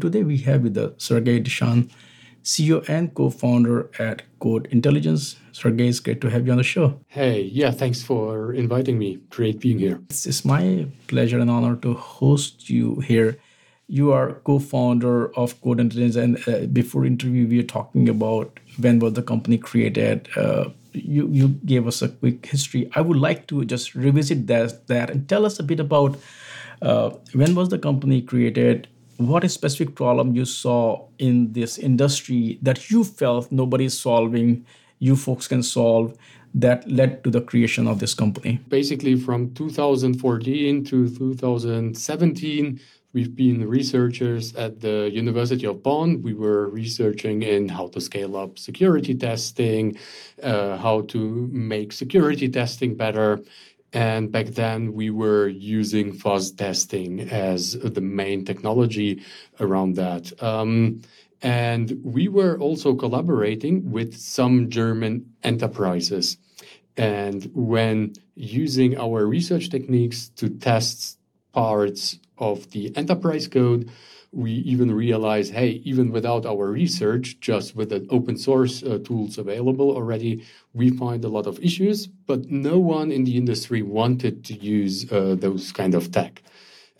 Today we have with us Sergej Dechand, CEO and co-founder at Code Intelligence. Sergey, it's great to have you on the show. Hey, yeah, thanks for inviting me. Great being here. It's, it's my pleasure and honor to host you here. You are co-founder of Code Intelligence, and uh, before interview, we were talking about when was the company created. Uh, you you gave us a quick history. I would like to just revisit that that and tell us a bit about uh, when was the company created. What is specific problem you saw in this industry that you felt nobody's solving, you folks can solve, that led to the creation of this company? Basically, from 2014 to 2017, We've been researchers at the University of Bonn. We were researching in how to scale up security testing, uh, how to make security testing better. And back then, we were using fuzz testing as the main technology around that. Um, and we were also collaborating with some German enterprises. And when using our research techniques to test parts of the enterprise code, we even realize, hey, even without our research, just with the open source uh, tools available already, we find a lot of issues, but no one in the industry wanted to use uh, those kind of tech.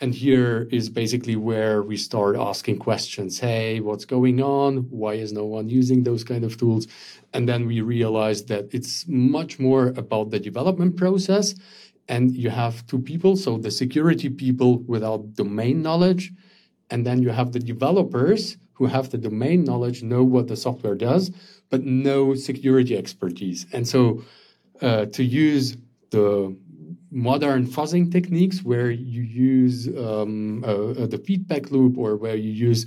And here is basically where we start asking questions. Hey, what's going on? Why is no one using those kind of tools? And then we realize that it's much more about the development process and you have two people so the security people without domain knowledge and then you have the developers who have the domain knowledge know what the software does but no security expertise and so uh, to use the modern fuzzing techniques where you use um, uh, uh, the feedback loop or where you use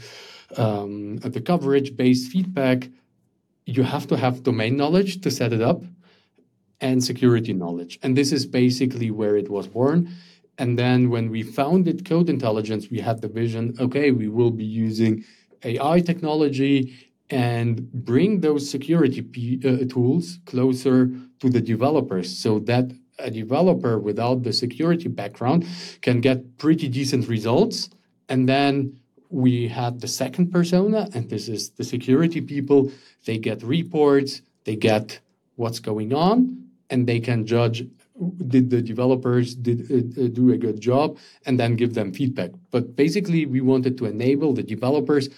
um, the coverage based feedback you have to have domain knowledge to set it up and security knowledge. And this is basically where it was born. And then when we founded Code Intelligence, we had the vision okay, we will be using AI technology and bring those security p- uh, tools closer to the developers so that a developer without the security background can get pretty decent results. And then we had the second persona, and this is the security people. They get reports, they get what's going on, and they can judge did the developers did uh, uh, do a good job and then give them feedback. But basically we wanted to enable the developers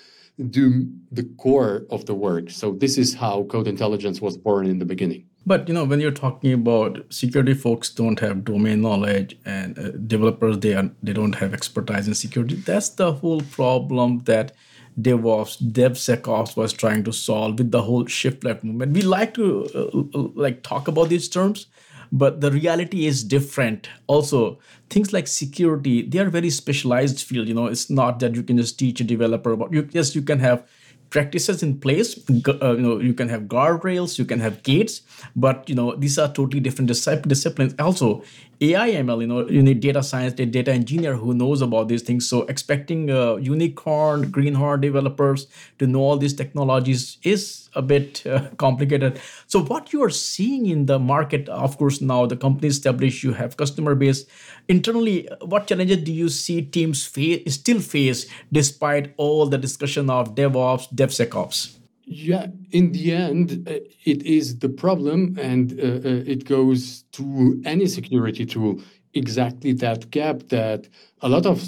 do the core of the work. So this is how code intelligence was born in the beginning. But you know when you're talking about security folks don't have domain knowledge and uh, developers they are they don't have expertise in security that's the whole problem that DevOps, DevSecOps was trying to solve with the whole shift left movement. We like to uh, uh, like talk about these terms, but the reality is different. Also, things like security, they are very specialized field. You know, it's not that you can just teach a developer about. You, yes, you can have practices in place uh, you know you can have guardrails you can have gates but you know these are totally different disciplines also AI ML, you know, you need data science, data engineer who knows about these things. So expecting uh, unicorn, greenhorn developers to know all these technologies is a bit uh, complicated. So what you are seeing in the market, of course, now the company established, you have customer base. Internally, what challenges do you see teams still face despite all the discussion of DevOps, DevSecOps? Yeah, in the end, uh, it is the problem, and uh, uh, it goes to any security tool. Exactly that gap that a lot of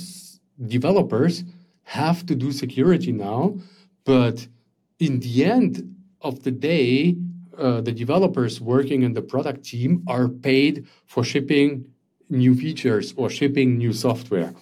developers have to do security now, but in the end of the day, uh, the developers working in the product team are paid for shipping new features or shipping new software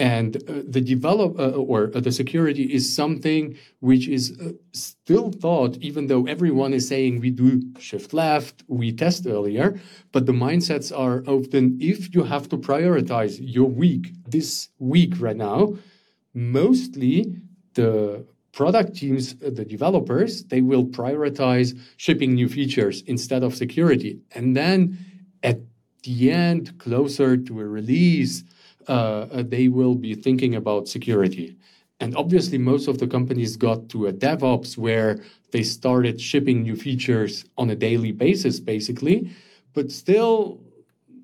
and uh, the develop uh, or uh, the security is something which is uh, still thought even though everyone is saying we do shift left we test earlier but the mindsets are often if you have to prioritize your week this week right now mostly the product teams uh, the developers they will prioritize shipping new features instead of security. And then at the end closer to a release Uh, uh, they will be thinking about security. And obviously, most of the companies got to a DevOps where they started shipping new features on a daily basis, basically. But still,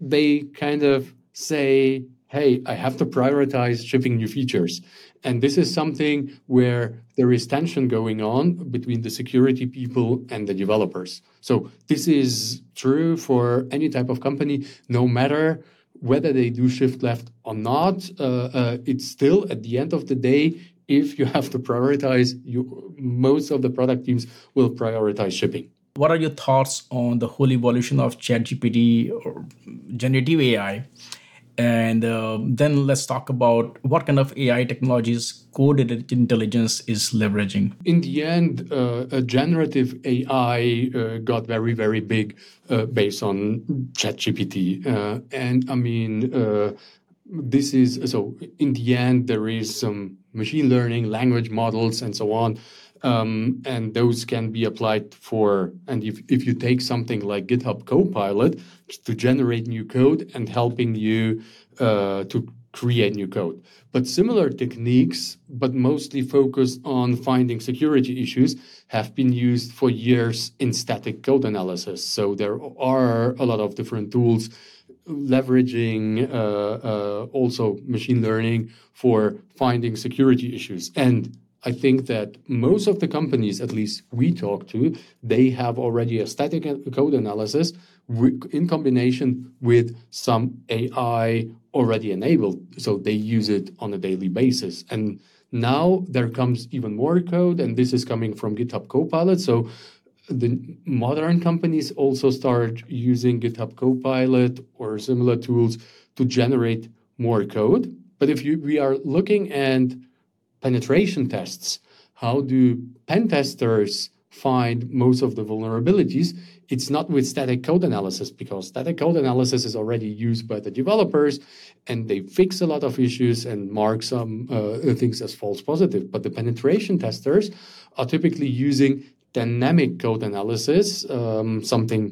they kind of say, hey, I have to prioritize shipping new features. And this is something where there is tension going on between the security people and the developers. So this is true for any type of company, no matter whether they do shift left or not. Uh, uh, it's still at the end of the day, if you have to prioritize, you, most of the product teams will prioritize shipping. What are your thoughts on the whole evolution of ChatGPT or generative AI? And uh, then let's talk about what kind of AI technologies code intelligence is leveraging. In the end, uh, generative AI uh, got very, very big uh, based on ChatGPT. Uh, and I mean, uh, this is so in the end, there is some machine learning, language models, and so on. Um, and those can be applied for and if, if you take something like github copilot to generate new code and helping you uh, to create new code. But similar techniques but mostly focused on finding security issues have been used for years in static code analysis. So there are a lot of different tools leveraging uh, uh, also machine learning for finding security issues. And I think that most of the companies, at least we talk to, they have already a static code analysis in combination with some AI already enabled. So they use it on a daily basis. And now there comes even more code, and this is coming from GitHub Copilot. So the modern companies also start using GitHub Copilot or similar tools to generate more code. But if you, we are looking at penetration tests. How do pen testers find most of the vulnerabilities? It's not with static code analysis because static code analysis is already used by the developers and they fix a lot of issues and mark some uh, things as false positive. But the penetration testers are typically using dynamic code analysis, um, something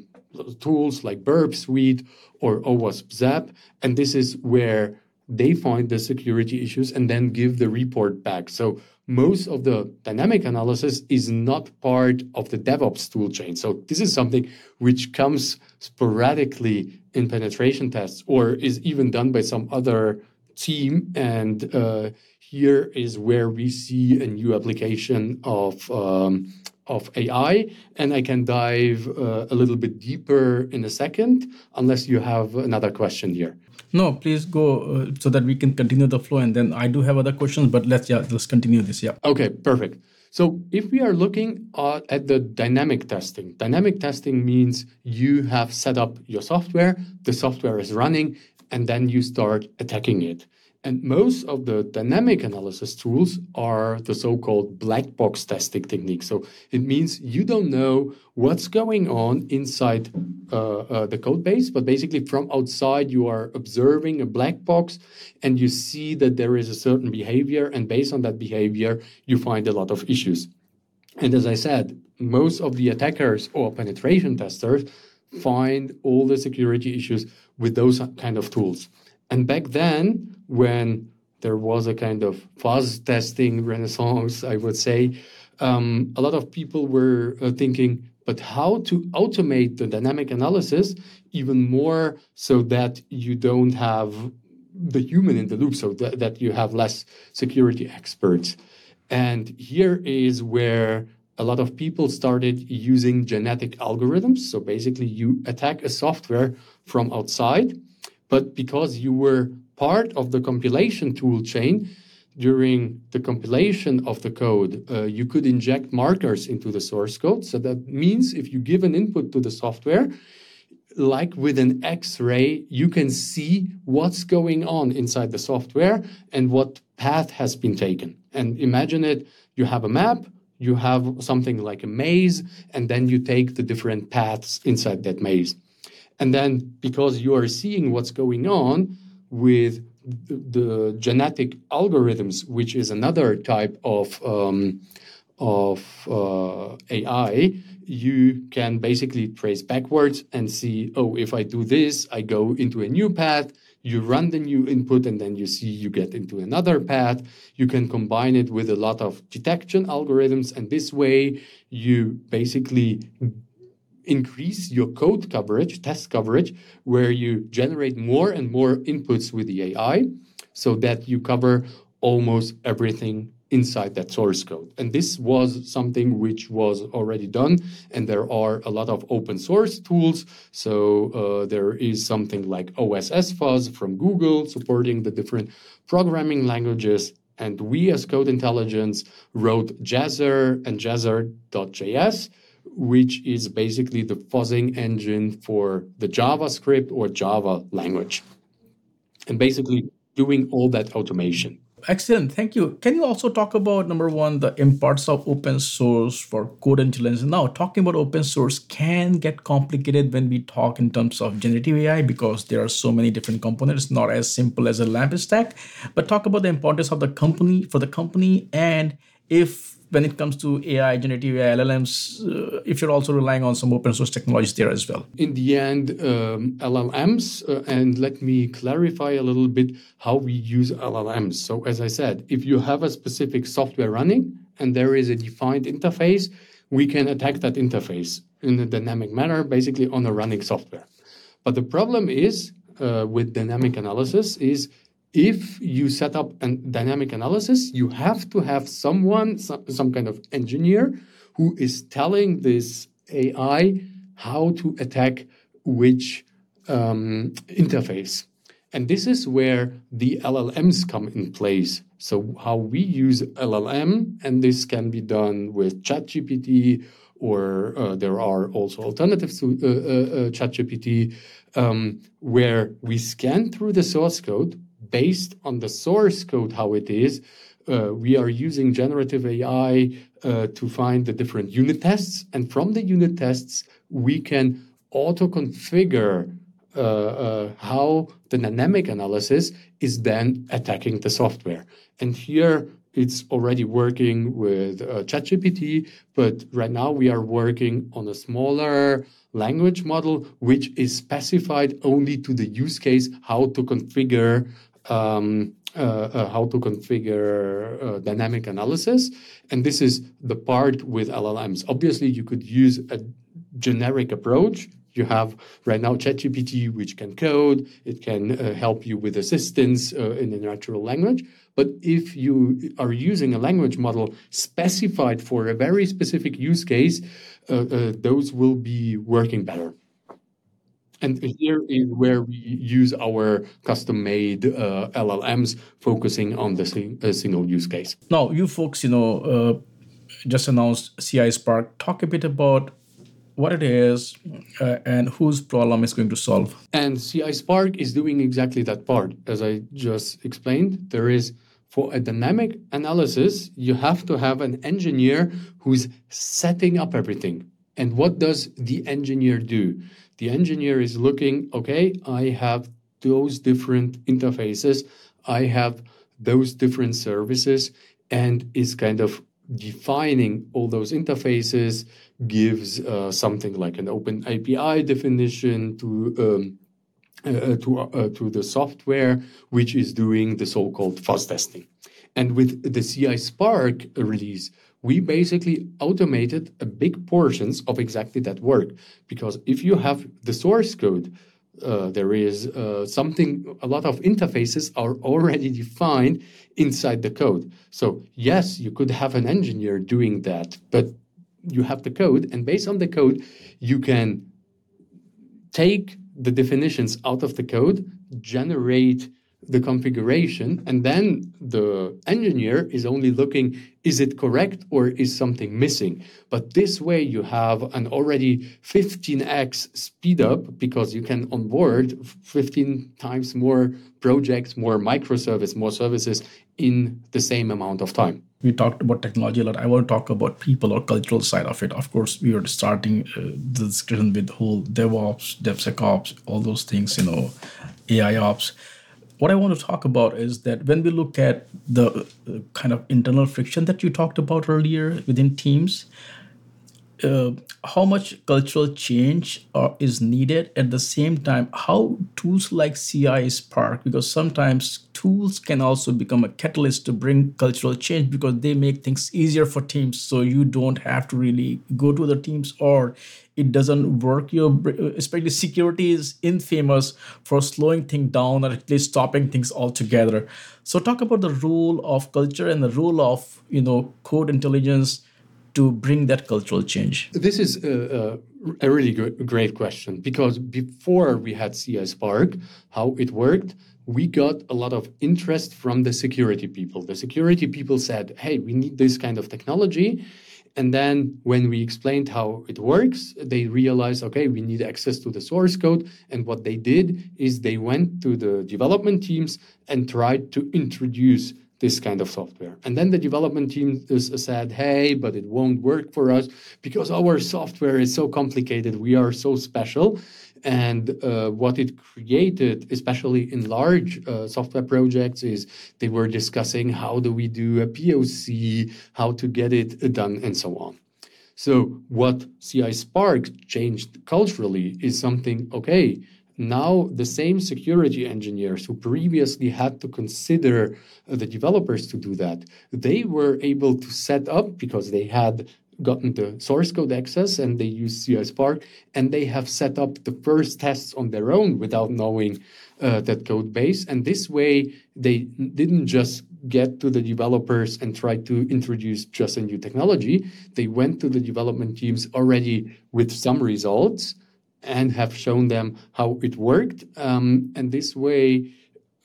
tools like Burp Suite or OWASP Zap. And this is where they find the security issues and then give the report back. So most of the dynamic analysis is not part of the DevOps toolchain. So this is something which comes sporadically in penetration tests or is even done by some other team. And uh, here is where we see a new application of um, of AI, and I can dive uh, a little bit deeper in a second, unless you have another question here. No, please go uh, so that we can continue the flow, and then I do have other questions, but let's yeah let's continue this. Yeah. Okay, perfect. So if we are looking uh, at the dynamic testing, dynamic testing means you have set up your software, the software is running, and then you start attacking it. And most of the dynamic analysis tools are the so called black box testing technique. So it means you don't know what's going on inside uh, uh, the code base, but basically from outside, you are observing a black box and you see that there is a certain behavior. And based on that behavior, you find a lot of issues. And as I said, most of the attackers or penetration testers find all the security issues with those kind of tools. And back then, when there was a kind of fuzz testing renaissance, I would say, um, a lot of people were uh, thinking, but how to automate the dynamic analysis even more so that you don't have the human in the loop, so that, that you have less security experts. And here is where a lot of people started using genetic algorithms. So basically, you attack a software from outside but because you were part of the compilation tool chain, during the compilation of the code, uh, you could inject markers into the source code. So that means if you give an input to the software, like with an X ray, you can see what's going on inside the software and what path has been taken. And imagine it you have a map, you have something like a maze, and then you take the different paths inside that maze. And then because you are seeing what's going on with the, genetic algorithms, which is another type of um, of uh, AI, you can basically trace backwards and see, oh, if I do this, I go into a new path. You run the new input and then you see you get into another path. You can combine it with a lot of detection algorithms. And this way, you basically increase your code coverage, test coverage, where you generate more and more inputs with the AI so that you cover almost everything inside that source code. And this was something which was already done. And there are a lot of open source tools. So uh, there is something like OSS Fuzz from Google supporting the different programming languages. And we as Code Intelligence wrote Jazzer and Jazzer.js, which is basically the fuzzing engine for the JavaScript or Java language. And basically doing all that automation. Excellent. Thank you. Can you also talk about number one, the importance of open source for code intelligence? Now, talking about open source can get complicated when we talk in terms of generative AI because there are so many different components, not as simple as a LAMP stack. But talk about the importance of the company for the company and if when it comes to AI, generative AI, LLMs, uh, if you're also relying on some open source technologies there as well? In the end, um, LLMs, uh, and let me clarify a little bit how we use LLMs. So, as I said, if you have a specific software running and there is a defined interface, we can attack that interface in a dynamic manner, basically on a running software. But the problem is uh, with dynamic analysis is if you set up a dynamic analysis, you have to have someone, some, some kind of engineer, who is telling this AI how to attack which um, interface. And this is where the LLMs come in place. So, how we use LLM, and this can be done with ChatGPT, or uh, there are also alternatives to uh, uh, uh ChatGPT, um, where we scan through the source code based on the source code how it is, uh, we are using generative AI uh, to find the different unit tests. And from the unit tests, we can auto configure uh, uh, how the dynamic analysis is then attacking the software. And here it's already working with uh, ChatGPT, but right now we are working on a smaller language model, which is specified only to the use case, how to configure um, uh, uh, how to configure uh, dynamic analysis. And this is the part with LLMs. Obviously, you could use a generic approach. You have right now ChatGPT, which can code, it can uh, help you with assistance uh, in a natural language. But if you are using a language model specified for a very specific use case, uh, those will be working better. And here is where we use our custom-made uh, LLMs, focusing on the sing- single use case. Now, you folks, you know, uh, just announced CI Spark. Talk a bit about what it is uh, and whose problem it's going to solve. And CI Spark is doing exactly that part. As I just explained, there is for a dynamic analysis, you have to have an engineer who's setting up everything. And what does the engineer do? The engineer is looking, okay, I have those different interfaces, I have those different services, and is kind of defining all those interfaces, gives uh, something like an open API definition to. Um, uh, to, uh, to the software which is doing the so-called fuzz testing. And with the CI Spark release, we basically automated a big portions of exactly that work. Because if you have the source code uh, there is uh, something a lot of interfaces are already defined inside the code. So yes you could have an engineer doing that but you have the code and based on the code you can take the definitions out of the code generate the configuration and then the engineer is only looking is it correct or is something missing? But this way you have an already 15x speed up because you can onboard 15 times more projects more microservice more services in the same amount of time. We talked about technology a lot. I want to talk about people or cultural side of it. Of course we are starting uh, the discussion with whole devops devsecops all those things you know ai ops what I want to talk about is that when we look at the uh, kind of internal friction that you talked about earlier within teams, uh, how much cultural change uh, is needed at the same time how tools like ci spark because sometimes tools can also become a catalyst to bring cultural change because they make things easier for teams. So you don't have to really go to the teams or it doesn't work. Your especially security is infamous for slowing things down or at least stopping things altogether. So talk about the role of culture and the role of you know code intelligence to bring that cultural change? This is a, a, a really good, great question because before we had CI Spark, how it worked, we got a lot of interest from the security people. The security people said, hey, we need this kind of technology. And then when we explained how it works, they realized, okay, we need access to the source code. And what they did is they went to the development teams and tried to introduce this kind of software. And then the development team said, hey, but it won't work for us because our software is so complicated. We are so special. And uh, what it created, especially in large uh, software projects, is they were discussing how do we do a POC, how to get it done, and so on. So, what CI Spark changed culturally is something okay, now the same security engineers who previously had to consider uh, the developers to do that they were able to set up because they had gotten the source code access and they use CI Spark and they have set up the first tests on their own without knowing uh, that code base. And this way, they didn't just get to the developers and try to introduce just a new technology. They went to the development teams already with some results and have shown them how it worked. Um, and this way,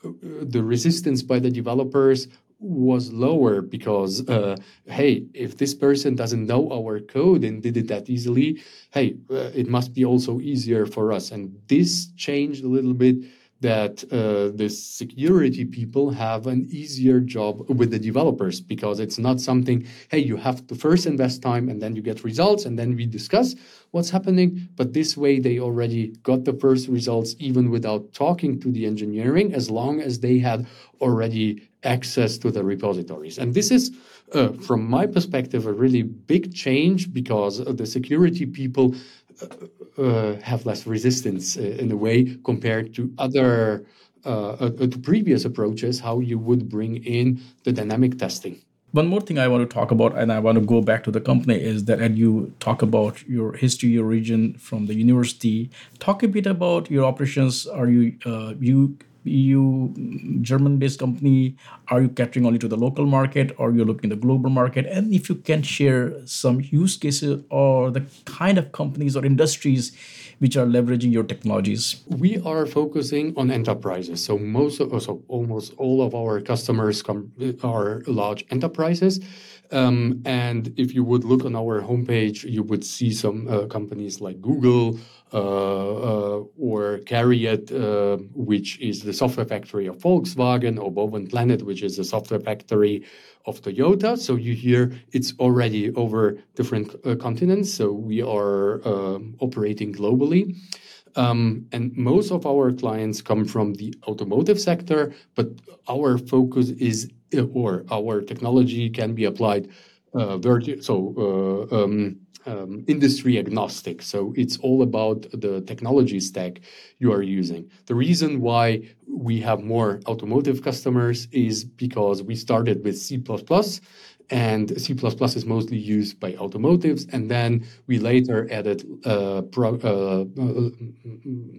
uh, the resistance by the developers was lower because uh, hey if this person doesn't know our code and did it that easily hey uh, it must be also easier for us and this changed a little bit that uh, the security people have an easier job with the developers because it's not something hey you have to first invest time and then you get results and then we discuss what's happening. But this way they already got the first results even without talking to the engineering as long as they had already access to the repositories. And this is uh, from my perspective a really big change because the security people uh, uh, have less resistance uh, in a way compared to other to previous approaches, how you would bring in the dynamic testing. One more thing I want to talk about, and I want to go back to the company, is that as you talk about your history, your region from the university, talk a bit about your operations. Are you uh, you EU German based company? Are you catering only to the local market or you're looking at the global market? And if you can share some use cases or the kind of companies or industries which are leveraging your technologies? We are focusing on enterprises. So most of, so almost all of our customers come, are large enterprises. Um, and if you would look on our homepage, you would see some uh, companies like Google or Cariad, uh, which is the software factory of Volkswagen, or Woven Planet, which is the software factory of Toyota. So you hear it's already over different uh, continents. So we are operating globally. Um, and most of our clients come from the automotive sector, but our focus is, or our technology can be applied uh, verti- so uh, um, um, industry agnostic. So it's all about the technology stack you are using. The reason why we have more automotive customers is because we started with C and C++ is mostly used by automotives. And then we later added uh, pro, uh, uh,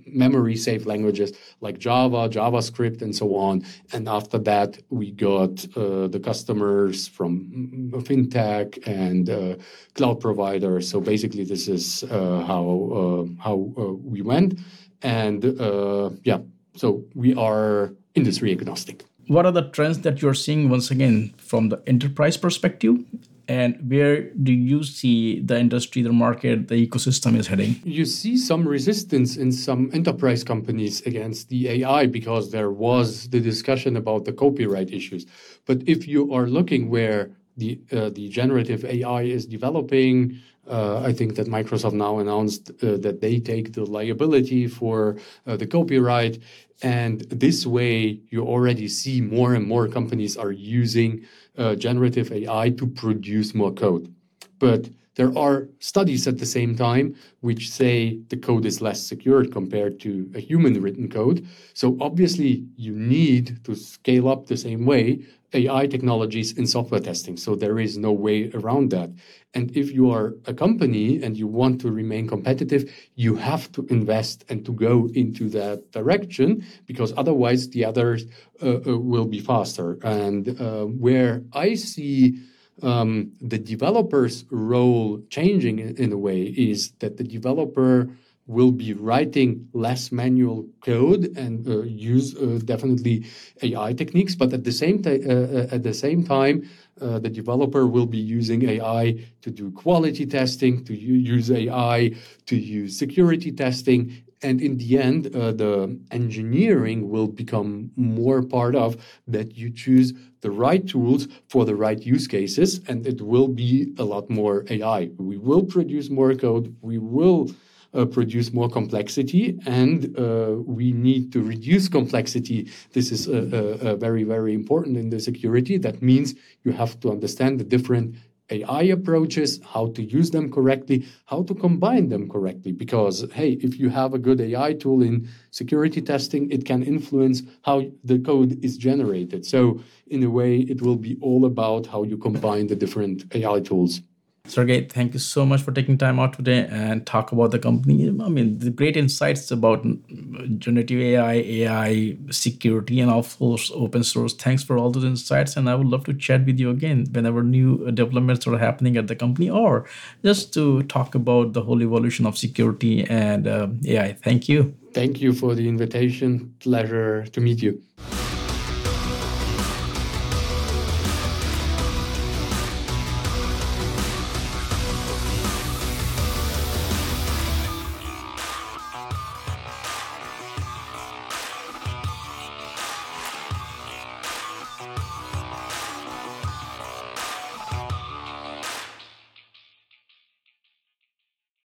memory safe languages like Java, JavaScript, and so on. And after that, we got uh, the customers from fintech and uh, cloud providers. So basically, this is uh, how how we went. And yeah, so we are industry agnostic what are the trends that you're seeing once again from the enterprise perspective? And where do you see the industry the market the ecosystem is heading? You see some resistance in some enterprise companies against the ai because there was the discussion about the copyright issues. But if you are looking where the uh, the generative ai is developing I think that Microsoft now announced uh, that they take the liability for uh, the copyright. And this way, you already see more and more companies are using uh, generative AI to produce more code. But There are studies at the same time which say the code is less secure compared to a human written code. So obviously, you need to scale up the same way AI technologies in software testing. So there is no way around that. And if you are a company and you want to remain competitive, you have to invest and to go into that direction because otherwise the others uh, uh, will be faster. And uh, where I see um, the developer's role changing in, in a way is that the developer will be writing less manual code and uh, use uh, definitely AI techniques, but at the same time, uh, uh, at the same time, uh, the developer will be using AI to do quality testing, to use AI to use security testing, and in the end, uh, the engineering will become more part of that. You choose the right tools for the right use cases, and it will be a lot more AI. We will produce more code. We will uh, produce more complexity, and uh, we need to reduce complexity. This is uh, uh, uh, very, very important in the security. That means you have to understand the different AI approaches, how to use them correctly, how to combine them correctly. Because, hey, if you have a good AI tool in security testing, it can influence how the code is generated. So, in a way, it will be all about how you combine the different AI tools. Sergej, thank you so much for taking time out today and talk about the company. I mean, the great insights about generative AI, AI security, and of course open source. Thanks for all those insights, and I would love to chat with you again whenever new developments are happening at the company, or just to talk about the whole evolution of security and uh, AI. Thank you. Thank you for the invitation. Pleasure to meet you.